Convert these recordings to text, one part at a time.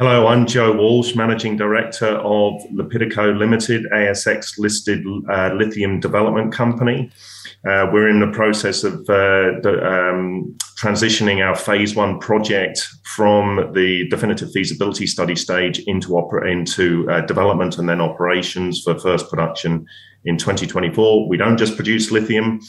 Hello, I'm Joe Walsh, Managing Director of Lepidico Limited, ASX listed uh, lithium development company. Uh, we're in the process of uh, the, um, transitioning our phase one project from the definitive feasibility study stage into, opera- into uh, development and then operations for first production in 2024. We don't just produce lithium.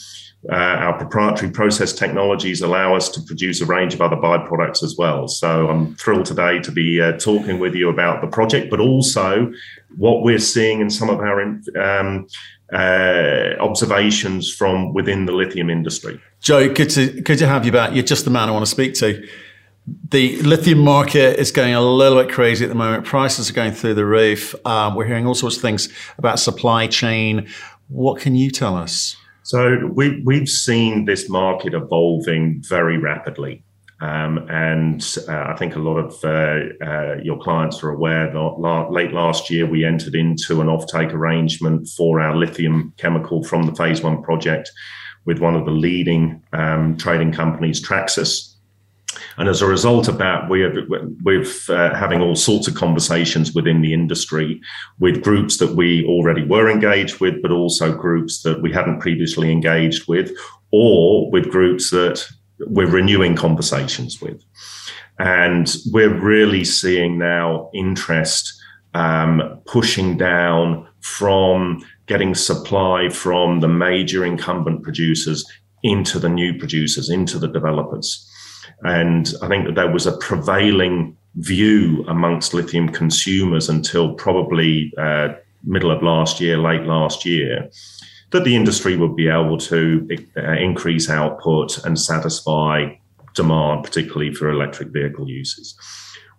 Uh, our proprietary process technologies allow us to produce a range of other byproducts as well. So I'm thrilled today to be uh, talking with you about the project, but also what we're seeing in some of our um, uh, observations from within the lithium industry. Joe, good to good to have you back. You're just the man I want to speak to. The lithium market is going a little bit crazy at the moment. Prices are going through the roof. Um, we're hearing all sorts of things about supply chain. What can you tell us? So we, we've seen this market evolving very rapidly. Um, and uh, I think a lot of uh, uh, your clients are aware that la- late last year we entered into an offtake arrangement for our lithium chemical from the phase one project with one of the leading um, trading companies, Traxys. And as a result of that, we're, we're uh, having all sorts of conversations within the industry with groups that we already were engaged with, but also groups that we hadn't previously engaged with, or with groups that we're renewing conversations with. And we're really seeing now interest um, pushing down from getting supply from the major incumbent producers into the new producers, into the developers. And I think that there was a prevailing view amongst lithium consumers until probably uh, middle of last year, late last year, that the industry would be able to uh, increase output and satisfy demand, particularly for electric vehicle uses.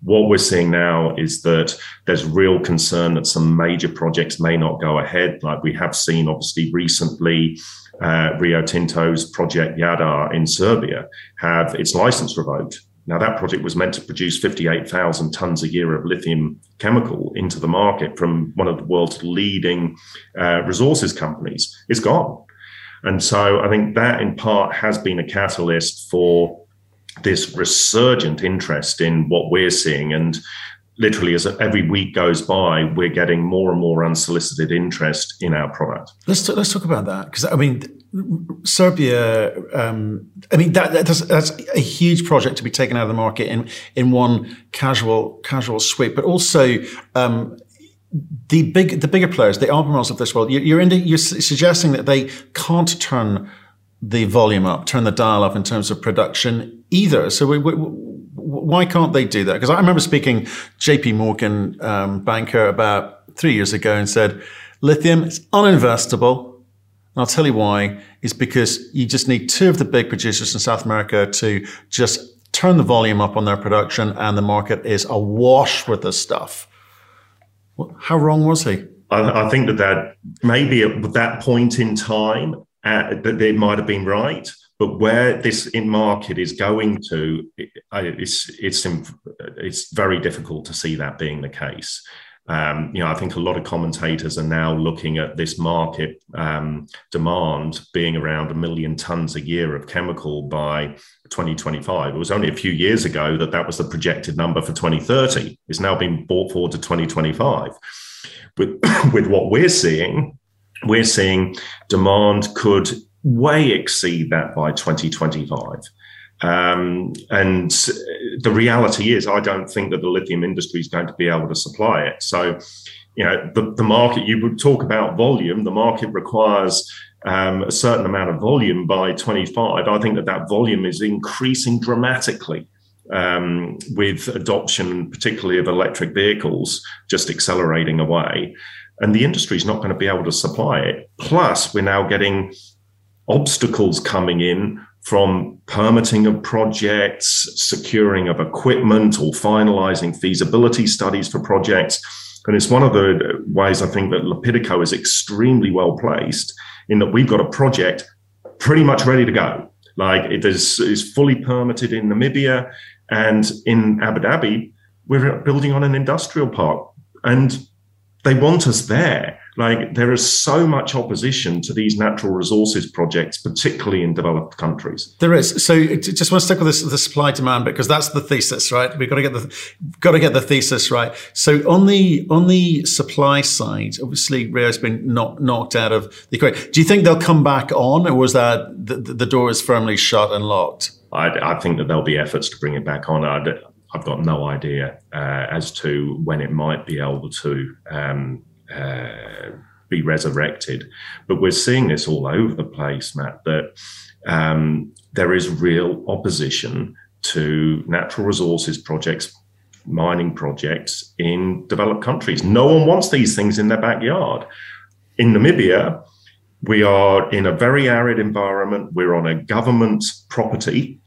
What we're seeing now is that there's real concern that some major projects may not go ahead, like we have seen obviously recently uh, Rio Tinto's project Jadar in Serbia have its license revoked. Now, that project was meant to produce 58,000 tons a year of lithium chemical into the market from one of the world's leading uh, resources companies. It's gone. And so I think that in part has been a catalyst for this resurgent interest in what we're seeing. And literally as every week goes by, we're getting more and more unsolicited interest in our product. Let's let's talk about that because I mean, Serbia. Um, I mean, that, that's, that's a huge project to be taken out of the market in in one casual casual sweep, but also. Um, the big, the bigger players, the Albemarle's of this world, you're, into, you're suggesting that they can't turn the volume up, turn the dial up in terms of production either. So we, we, why can't they do that? Because I remember speaking JP Morgan um, banker about three years ago and said, lithium is uninvestable. And I'll tell you why. Is because you just need two of the big producers in South America to just turn the volume up on their production and the market is awash with this stuff. How wrong was he? I, I think that that maybe at that point in time, uh, that it might have been right. But where this in market is going to, it's it's it's very difficult to see that being the case. Um, you know, I think a lot of commentators are now looking at this market um, demand being around a million tons a year of chemical by 2025. It was only a few years ago that that was the projected number for 2030. It's now been brought forward to 2025. With with what we're seeing, we're seeing demand could way exceed that by 2025. Um, and the reality is, I don't think that the lithium industry is going to be able to supply it. So, you know, the, the market, you would talk about volume, the market requires um, a certain amount of volume by 25. I think that that volume is increasing dramatically. Um, with adoption, particularly of electric vehicles, just accelerating away. And the industry is not going to be able to supply it. Plus, we're now getting obstacles coming in from permitting of projects, securing of equipment, or finalizing feasibility studies for projects. And it's one of the ways I think that Lepidico is extremely well placed in that we've got a project pretty much ready to go. Like it is, is fully permitted in Namibia and in Abu Dhabi, we're building on an industrial park and they want us there. Like there is so much opposition to these natural resources projects, particularly in developed countries. There is. So just want to stick with this, the supply demand because that's the thesis, right? We've got to get the got to get the thesis right. So on the on the supply side, obviously Rio's been knocked knocked out of the equation. Do you think they'll come back on, or was that the, the door is firmly shut and locked? I, I, think that there'll be efforts to bring it back on. i have got no idea uh, as to when it might be able to um, uh, be resurrected. But we're seeing this all over the place, Matt, that um, there is real opposition to natural resources projects, mining projects in developed countries. No one wants these things in their backyard. In Namibia, we are in a very arid environment. We're on a government property.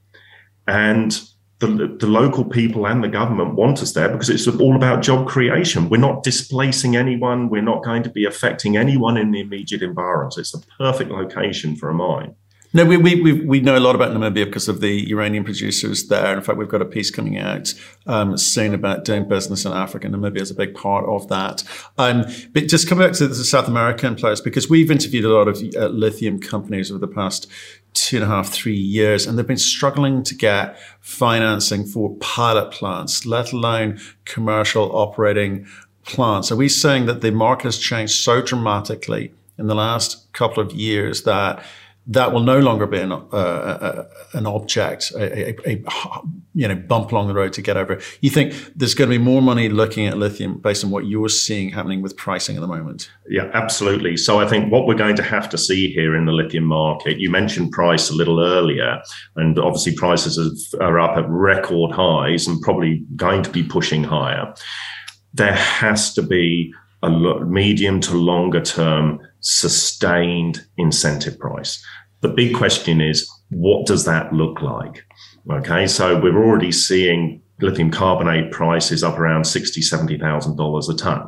And the, the local people and the government want us there because it's all about job creation. We're not displacing anyone. We're not going to be affecting anyone in the immediate environment. So it's the perfect location for a mine. No, we, we, we know a lot about Namibia because of the uranium producers there. In fact, we've got a piece coming out um, soon about doing business in Africa. Namibia is a big part of that. Um, but just coming back to the South American players because we've interviewed a lot of uh, lithium companies over the past two and a half, three years, and they've been struggling to get financing for pilot plants, let alone commercial operating plants. Are we saying that the market has changed so dramatically in the last couple of years that that will no longer be an, uh, uh, an object, a, a, a, you know bump along the road to get over. You think there's going to be more money looking at lithium based on what you're seeing happening with pricing at the moment? Yeah, absolutely. So I think what we're going to have to see here in the lithium market. You mentioned price a little earlier, and obviously prices are up at record highs and probably going to be pushing higher. There has to be a medium to longer term sustained incentive price. The big question is, what does that look like? Okay, so we're already seeing lithium carbonate prices up around sixty, seventy thousand dollars a ton.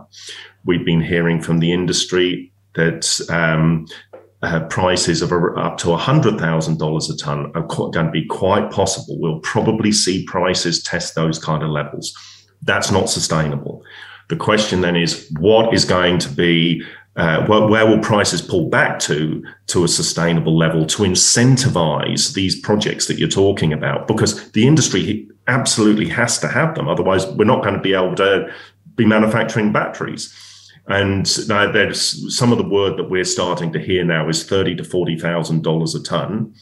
We've been hearing from the industry that um, uh, prices of up to hundred thousand dollars a ton are going to be quite possible. We'll probably see prices test those kind of levels. That's not sustainable. The question then is, what is going to be uh, where, where, will prices pull back to to a sustainable level to incentivize these projects that you're talking about? Because the industry absolutely has to have them, otherwise we're not going to be able to be manufacturing batteries. And there's some of the word that we're starting to hear now is thirty to forty thousand dollars a ton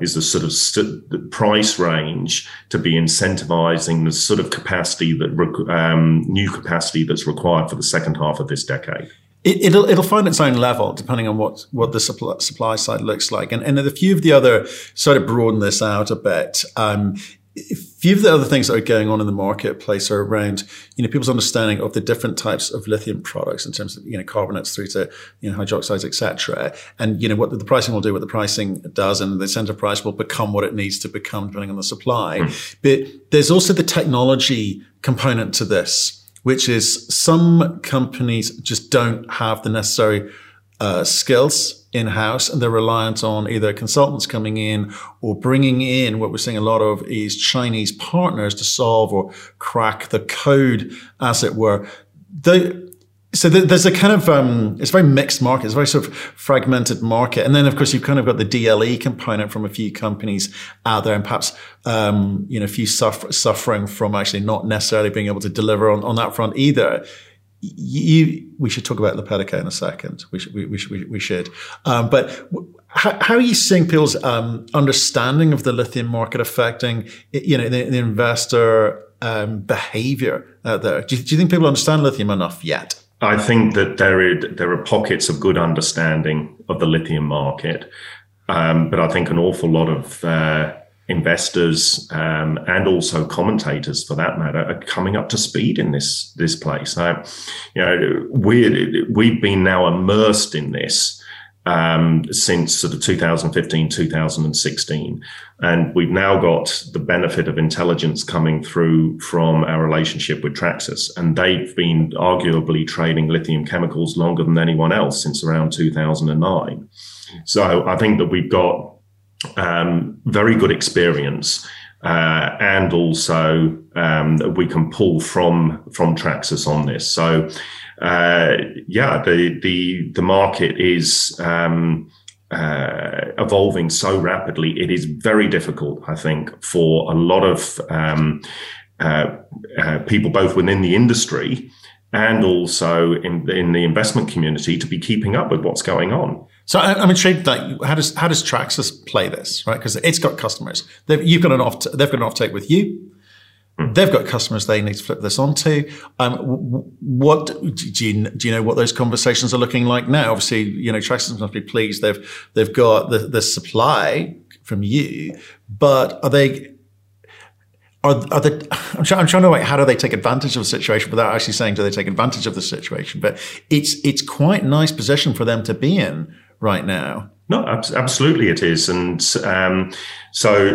is the sort of st- price range to be incentivizing the sort of capacity that um, new capacity that's required for the second half of this decade. It, will it'll find its own level depending on what what the supply, supply side looks like, and and a few of the other sort of broaden this out a bit. Um, a few of the other things that are going on in the marketplace are around, you know, people's understanding of the different types of lithium products in terms of, you know, carbonates through to, you know, hydroxides, etc. And, you know, what the pricing will do, what the pricing does, and the incentive price will become what it needs to become depending on the supply. Mm. But there's also the technology component to this which is some companies just don't have the necessary uh, skills in house and they're reliant on either consultants coming in or bringing in what we're seeing a lot of is Chinese partners to solve or crack the code, as it were. The, so there's a kind of um, it's a very mixed market. It's a very sort of fragmented market, and then of course you've kind of got the DLE component from a few companies out there, and perhaps um, you know a few suffer- suffering from actually not necessarily being able to deliver on, on that front either. You, we should talk about Lepidico in a second. We should, we, we should, we, should. Um, but how, how, are you seeing people's um, understanding of the lithium market affecting, you know, the, the investor um, behavior out there? Do you, do you think people understand lithium enough yet? I think that there are, there are pockets of good understanding of the lithium market, um, but I think an awful lot of uh, investors um, and also commentators, for that matter, are coming up to speed in this this place. Now, you know, we we've been now immersed in this um, since sort of 2015, 2016. And we've now got the benefit of intelligence coming through from our relationship with Traxys. And they've been arguably trading lithium chemicals longer than anyone else since around 2009. So I think that we've got um, very good experience uh, and also um, we can pull from from Traxys on this. So uh, yeah, the the the market is. Um, uh, evolving so rapidly, it is very difficult, I think, for a lot of um, uh, uh, people, both within the industry and also in, in the investment community, to be keeping up with what's going on. So I'm intrigued. Like, how does how does Traxys play this, right? Because it's got customers. They've, you've got an off. They've got an offtake with you. Hmm. They've got customers they need to flip this onto. Um, what do you do? You know what those conversations are looking like now? Obviously, you know Traxys must be pleased. They've they've got the, the supply from you, but are they? Are, are the, I'm, trying, I'm trying to like how do they take advantage of the situation without actually saying do they take advantage of the situation? But it's it's quite a nice position for them to be in right now. No, absolutely it is. And um, so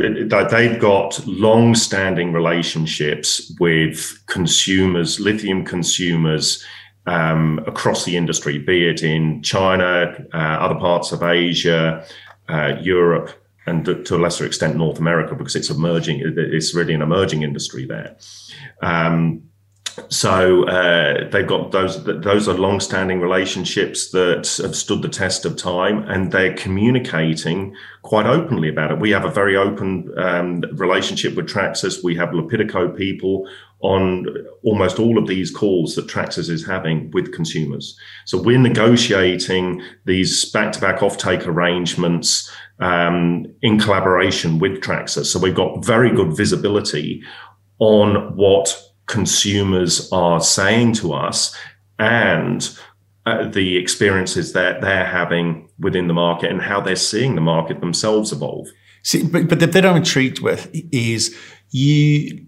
they've got long standing relationships with consumers, lithium consumers um, across the industry, be it in China, uh, other parts of Asia, uh, Europe, and to a lesser extent North America, because it's emerging. It's really an emerging industry there. Um, so uh, they've got those those are long-standing relationships that have stood the test of time and they're communicating quite openly about it. We have a very open um, relationship with traxys we have Lepidico people on almost all of these calls that traxys is having with consumers. So we're negotiating these back-to-back offtake arrangements um, in collaboration with traxys so we've got very good visibility on what consumers are saying to us and uh, the experiences that they're having within the market and how they're seeing the market themselves evolve. See, but, but the I'm intrigued with is you,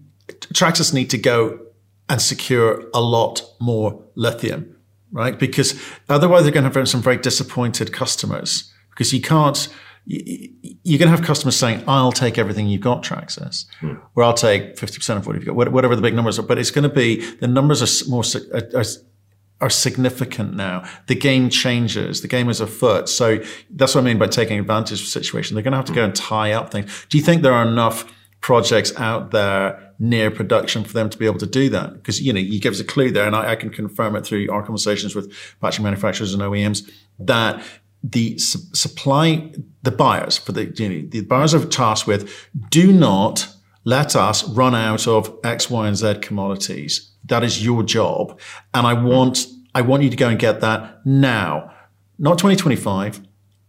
Traxys need to go and secure a lot more lithium, right? Because otherwise they're going to have some very disappointed customers because you can't, you're going to have customers saying, I'll take everything you've got, Traxys, hmm. or I'll take 50% of what you've got, whatever the big numbers are. But it's going to be, the numbers are more, are, are significant now. The game changes. The game is afoot. So that's what I mean by taking advantage of the situation. They're going to have to go and tie up things. Do you think there are enough projects out there near production for them to be able to do that? Because, you know, you give us a clue there and I, I can confirm it through our conversations with battery manufacturers and OEMs that the su- supply, the buyers for the, you know, the buyers are tasked with do not let us run out of X, Y, and Z commodities. That is your job. And I want, I want you to go and get that now, not 2025,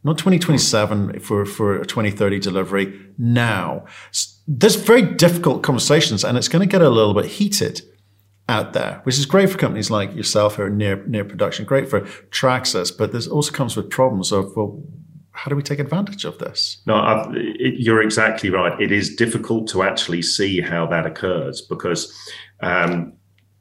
not 2027 for, for a 2030 delivery now. There's very difficult conversations and it's going to get a little bit heated out there, which is great for companies like yourself who are near near production, great for Traxys, but this also comes with problems of well, how do we take advantage of this? No, it, you're exactly right. It is difficult to actually see how that occurs because um,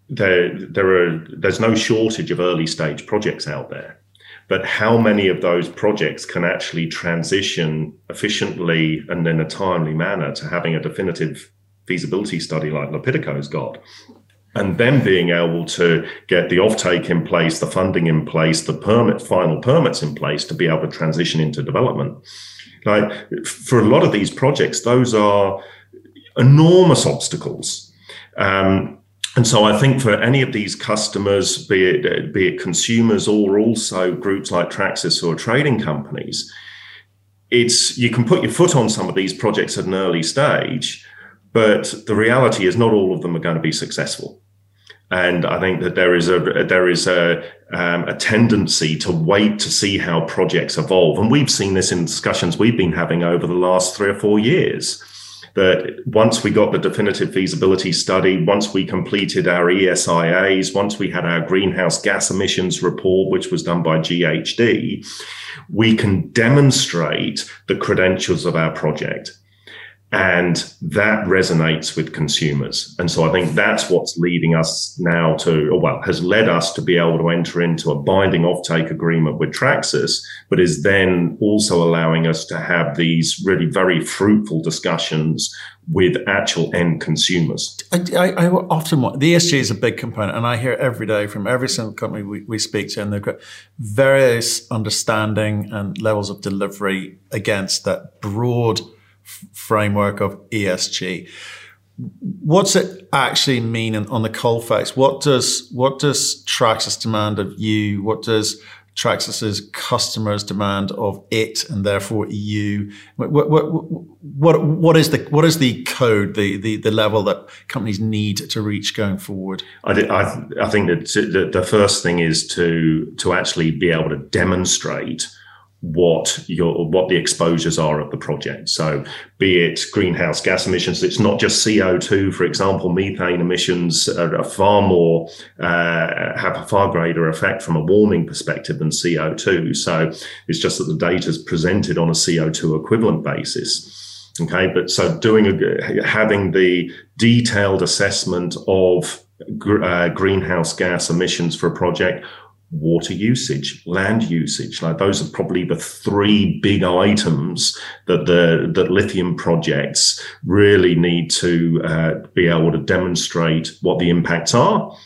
there there are there's no shortage of early stage projects out there. But how many of those projects can actually transition efficiently and in a timely manner to having a definitive feasibility study like Lepidico's got? And then being able to get the offtake in place, the funding in place, the permit, final permits in place to be able to transition into development. Like for a lot of these projects, those are enormous obstacles. Um, and so I think for any of these customers, be it, be it consumers or also groups like Traxys or trading companies, it's you can put your foot on some of these projects at an early stage, but the reality is not all of them are going to be successful. And I think that there is a there is a um, a tendency to wait to see how projects evolve, and we've seen this in discussions we've been having over the last three or four years. That once we got the definitive feasibility study, once we completed our ESIAs, once we had our greenhouse gas emissions report, which was done by GHD, we can demonstrate the credentials of our project and that resonates with consumers. And so I think that's what's leading us now to, or well, has led us to be able to enter into a binding offtake agreement with Traxys, but is then also allowing us to have these really very fruitful discussions with actual end consumers. I, I, I often want, the ESG is a big component, and I hear every day from every single company we, we speak to, and they've got various understanding and levels of delivery against that broad framework of ESG. What's it actually mean on the coal face? What does what does Traxys demand of you? What does Traxys's customers demand of it and therefore you? What, what, what, what is the what is the code, the, the, the level that companies need to reach going forward? I, I, I think that the first thing is to to actually be able to demonstrate what your what the exposures are of the project. So, be it greenhouse gas emissions, it's not just CO two. For example, methane emissions are, far more uh, have a far greater effect from a warming perspective than CO two. So, it's just that the data is presented on a CO two equivalent basis. Okay, but so doing a, having the detailed assessment of uh, greenhouse gas emissions for a project water usage, land usage. Like those are probably the three big items that the that lithium projects really need to uh, be able to demonstrate what the impacts are.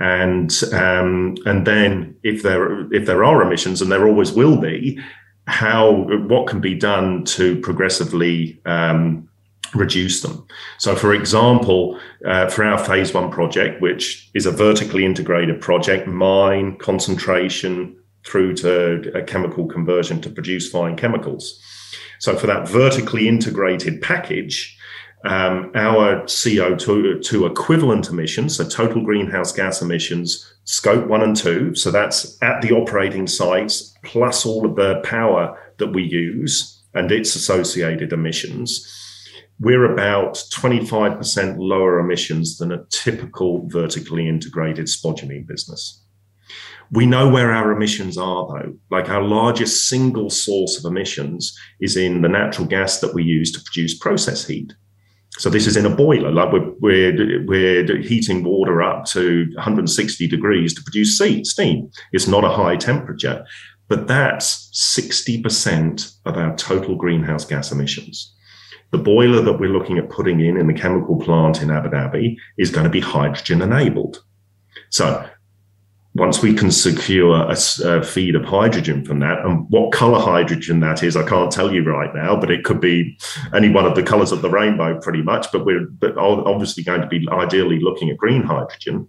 And um, and then if there if there are emissions, and there always will be, how what can be done to progressively um, reduce them. So, for example, uh, for our phase one project, which is a vertically integrated project, mine concentration through to a chemical conversion to produce fine chemicals. So, for that vertically integrated package, um, our CO2 equivalent emissions, so total greenhouse gas emissions, scope one and two, so that's at the operating sites plus all of the power that we use and its associated emissions we're about 25% lower emissions than a typical vertically integrated spodumene business. We know where our emissions are, though. Like our largest single source of emissions is in the natural gas that we use to produce process heat. So this is in a boiler, like we're, we're, we're heating water up to 160 degrees to produce steam. It's not a high temperature, but that's 60% of our total greenhouse gas emissions. The boiler that we're looking at putting in in the chemical plant in Abu Dhabi is going to be hydrogen enabled. So once we can secure a, a, feed of hydrogen from that, and what color hydrogen that is, I can't tell you right now, but it could be any one of the colors of the rainbow, pretty much. But we're but obviously going to be ideally looking at green hydrogen.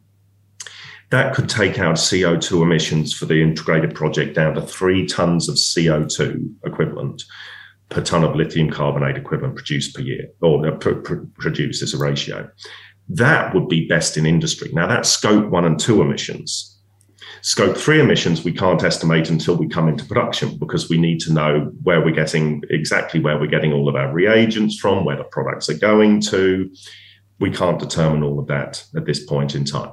That could take out CO2 emissions for the integrated project down to three tons of CO2 equivalent per ton of lithium carbonate equivalent produced per year, or uh, pr- pr- produced as a ratio. That would be best in industry. Now, that's scope one and two emissions. Scope three emissions, we can't estimate until we come into production because we need to know where we're getting exactly where we're getting all of our reagents from, where the products are going to. We can't determine all of that at this point in time.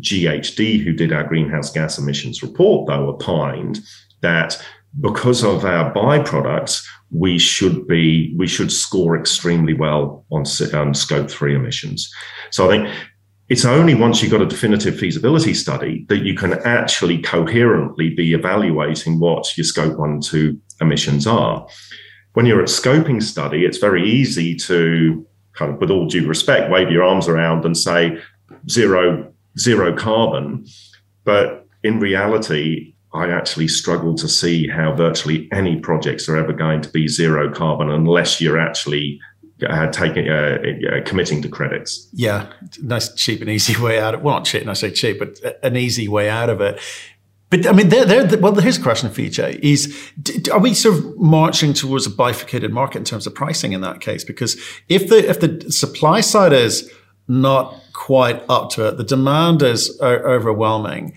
GHD, who did our greenhouse gas emissions report, though, opined that because of our byproducts, we should be we should score extremely well on, on um, scope three emissions. So I think it's only once you've got a definitive feasibility study that you can actually coherently be evaluating what your scope one two emissions are. When you're at scoping study, it's very easy to kind of, with all due respect, wave your arms around and say zero zero carbon, but in reality, I actually struggle to see how virtually any projects are ever going to be zero carbon unless you're actually uh, taking uh, uh, committing to credits. Yeah, nice cheap and easy way out of well, not cheap. And I say cheap, but an easy way out of it. But I mean, they're, well, here's a question for you, Jay: Is are we sort of marching towards a bifurcated market in terms of pricing in that case? Because if the if the supply side is not quite up to it, the demand is overwhelming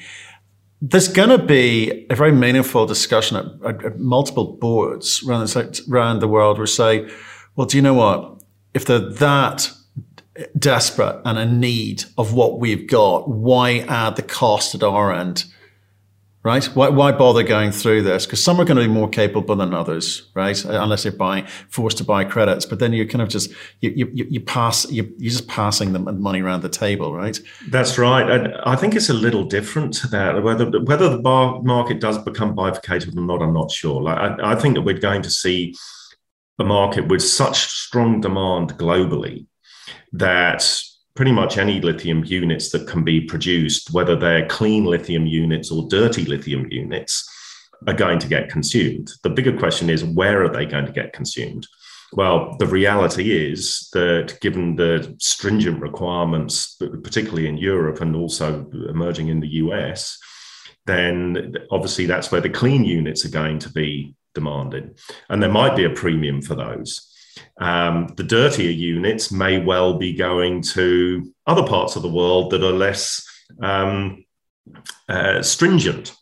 there's going to be a very meaningful discussion at, at, at multiple boards around the, around the world where say, well, do you know what? If they're that desperate and in need of what we've got, why add the cost at our end? Right? Why, why bother going through this? Because some are going to be more capable than others, right? Uh, unless they're buying, forced to buy credits. But then you're kind of just, you, you, you pass, you, you're just passing the money around the table, right? That's right. And I think it's a little different to that. Whether, whether the bar market does become bifurcated or not, I'm not sure. Like, I, I think that we're going to see a market with such strong demand globally that pretty much any lithium units that can be produced, whether they're clean lithium units or dirty lithium units, are going to get consumed. The bigger question is where are they going to get consumed? Well, the reality is that given the stringent requirements, particularly in Europe and also emerging in the US, then obviously that's where the clean units are going to be demanded. And there might be a premium for those. Um, the dirtier units may well be going to other parts of the world that are less um, uh, stringent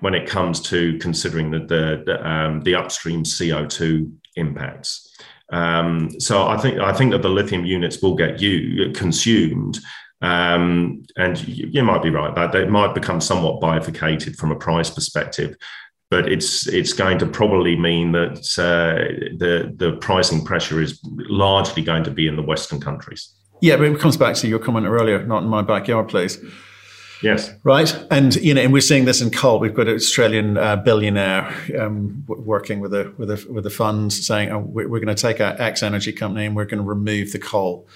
when it comes to considering the the, the, um, the upstream CO two impacts. Um, so I think I think that the lithium units will get you consumed, um, and you, you, might be right that they might become somewhat bifurcated from a price perspective. But it's it's going to probably mean that uh, the the pricing pressure is largely going to be in the Western countries. Yeah, but it comes back to your comment earlier, not in my backyard, please. Yes. Right. And, you know, and we're seeing this in coal. We've got an Australian uh, billionaire um, working with a, with a, with a fund saying, oh, we're, we're going to take our X energy company and we're going to remove the coal.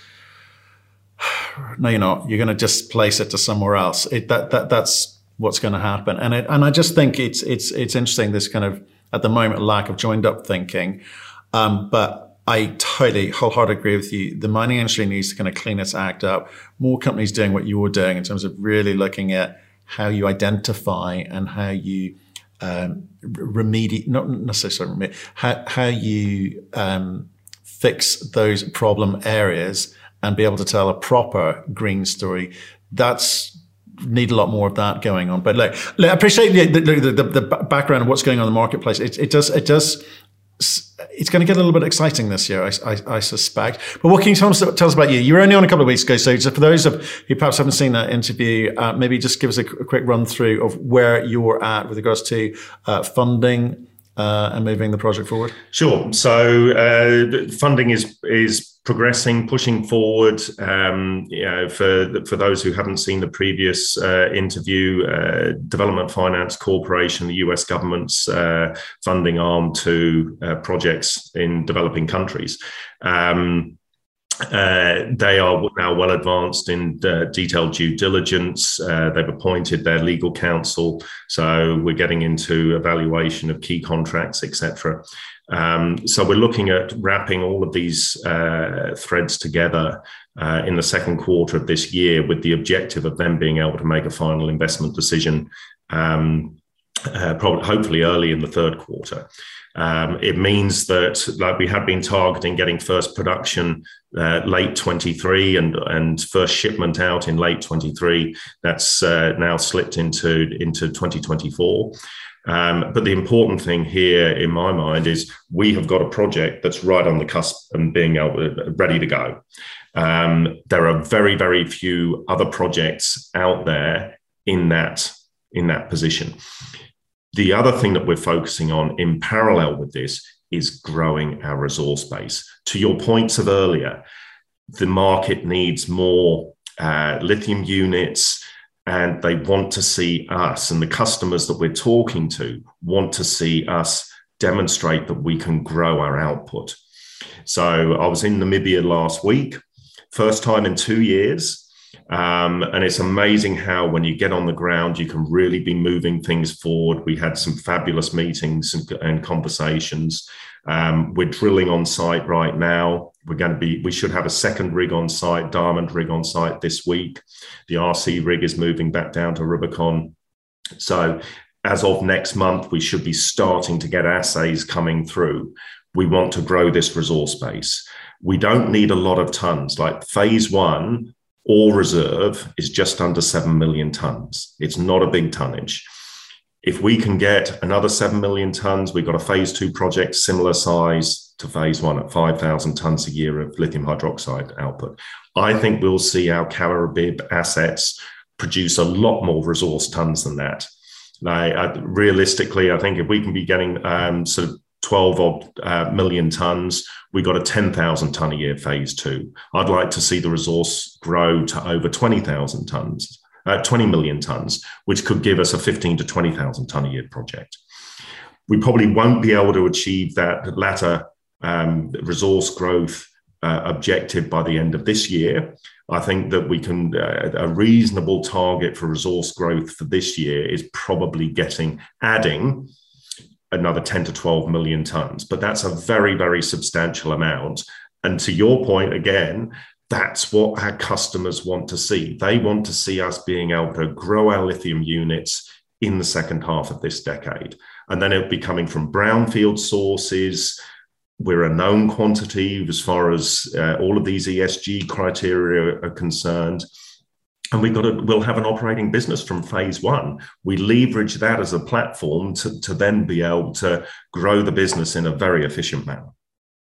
no, you're not. You're going to just place it to somewhere else. It, that, that, that's what's going to happen. And it, and I just think it's, it's, it's interesting, this kind of, at the moment, lack of joined up thinking. Um, but I totally wholeheartedly agree with you. The mining industry needs to kind of clean its act up. More companies doing what you're doing in terms of really looking at how you identify and how you um, remediate, not necessarily remediate, how, how you um, fix those problem areas and be able to tell a proper green story. That's need a lot more of that going on. But like, I appreciate the, the, the, the, background of what's going on in the marketplace. It, it does, it does it's going to get a little bit exciting this year, I, I, I suspect. But what can you tell us, tell us, about you? You were only on a couple of weeks ago, so for those of who perhaps haven't seen that interview, uh, maybe just give us a, a, quick run through of where you're at with regards to uh, funding uh, and moving the project forward. Sure. So uh, funding is is progressing, pushing forward. Um, you know, for for those who haven't seen the previous uh, interview, uh, Development Finance Corporation, the U.S. government's uh, funding arm to uh, projects in developing countries. Um, uh, they are now well advanced in uh, detailed due diligence. They've appointed their legal counsel, so we're getting into evaluation of key contracts, etc. Um, so we're looking at wrapping all of these uh, threads together uh, in the second quarter of this year, with the objective of them being able to make a final investment decision, um, probably hopefully early in the third quarter. Um, it means that, like we have been targeting getting first production uh, late 23 and and first shipment out in late 23. That's uh, now slipped into into 2024. Um, but the important thing here, in my mind, is we have got a project that's right on the cusp and being able, ready to go. Um, there are very, very few other projects out there in that in that position. The other thing that we're focusing on in parallel with this is growing our resource base. To your points of earlier, the market needs more uh, lithium units and they want to see us and the customers that we're talking to want to see us demonstrate that we can grow our output. So I was in Namibia last week, first time in two years. Um, and it's amazing how, when you get on the ground, you can really be moving things forward. We had some fabulous meetings and, and conversations. Um, we're drilling on site right now. We're going to be, we should have a second rig on site, diamond rig on site this week. The RC rig is moving back down to Rubicon. So, as of next month, we should be starting to get assays coming through. We want to grow this resource base. We don't need a lot of tons. Like phase one, ore reserve is just under 7 million tons. It's not a big tonnage. If we can get another 7 million tons, we've got a phase two project similar size to phase one at 5,000 tons a year of lithium hydroxide output. I think we'll see our Karibib assets produce a lot more resource tons than that. Now, realistically, I think if we can be getting um, sort of 12 odd uh, million tons. We got a 10,000 ton a year phase two. I'd like to see the resource grow to over 20,000 tons, uh, 20 million tons, which could give us a 15 to 20,000 ton a year project. We probably won't be able to achieve that latter um, resource growth uh, objective by the end of this year. I think that we can, uh, a reasonable target for resource growth for this year is probably getting, adding another 10 to 12 million tons, but that's a very, very substantial amount. And to your point again, that's what our customers want to see. They want to see us being able to grow our lithium units in the second half of this decade. And then it'll be coming from brownfield sources. We're a known quantity as far as uh, all of these ESG criteria are concerned. And we've got to we'll have an operating business from phase one. We leverage that as a platform to, to then be able to grow the business in a very efficient manner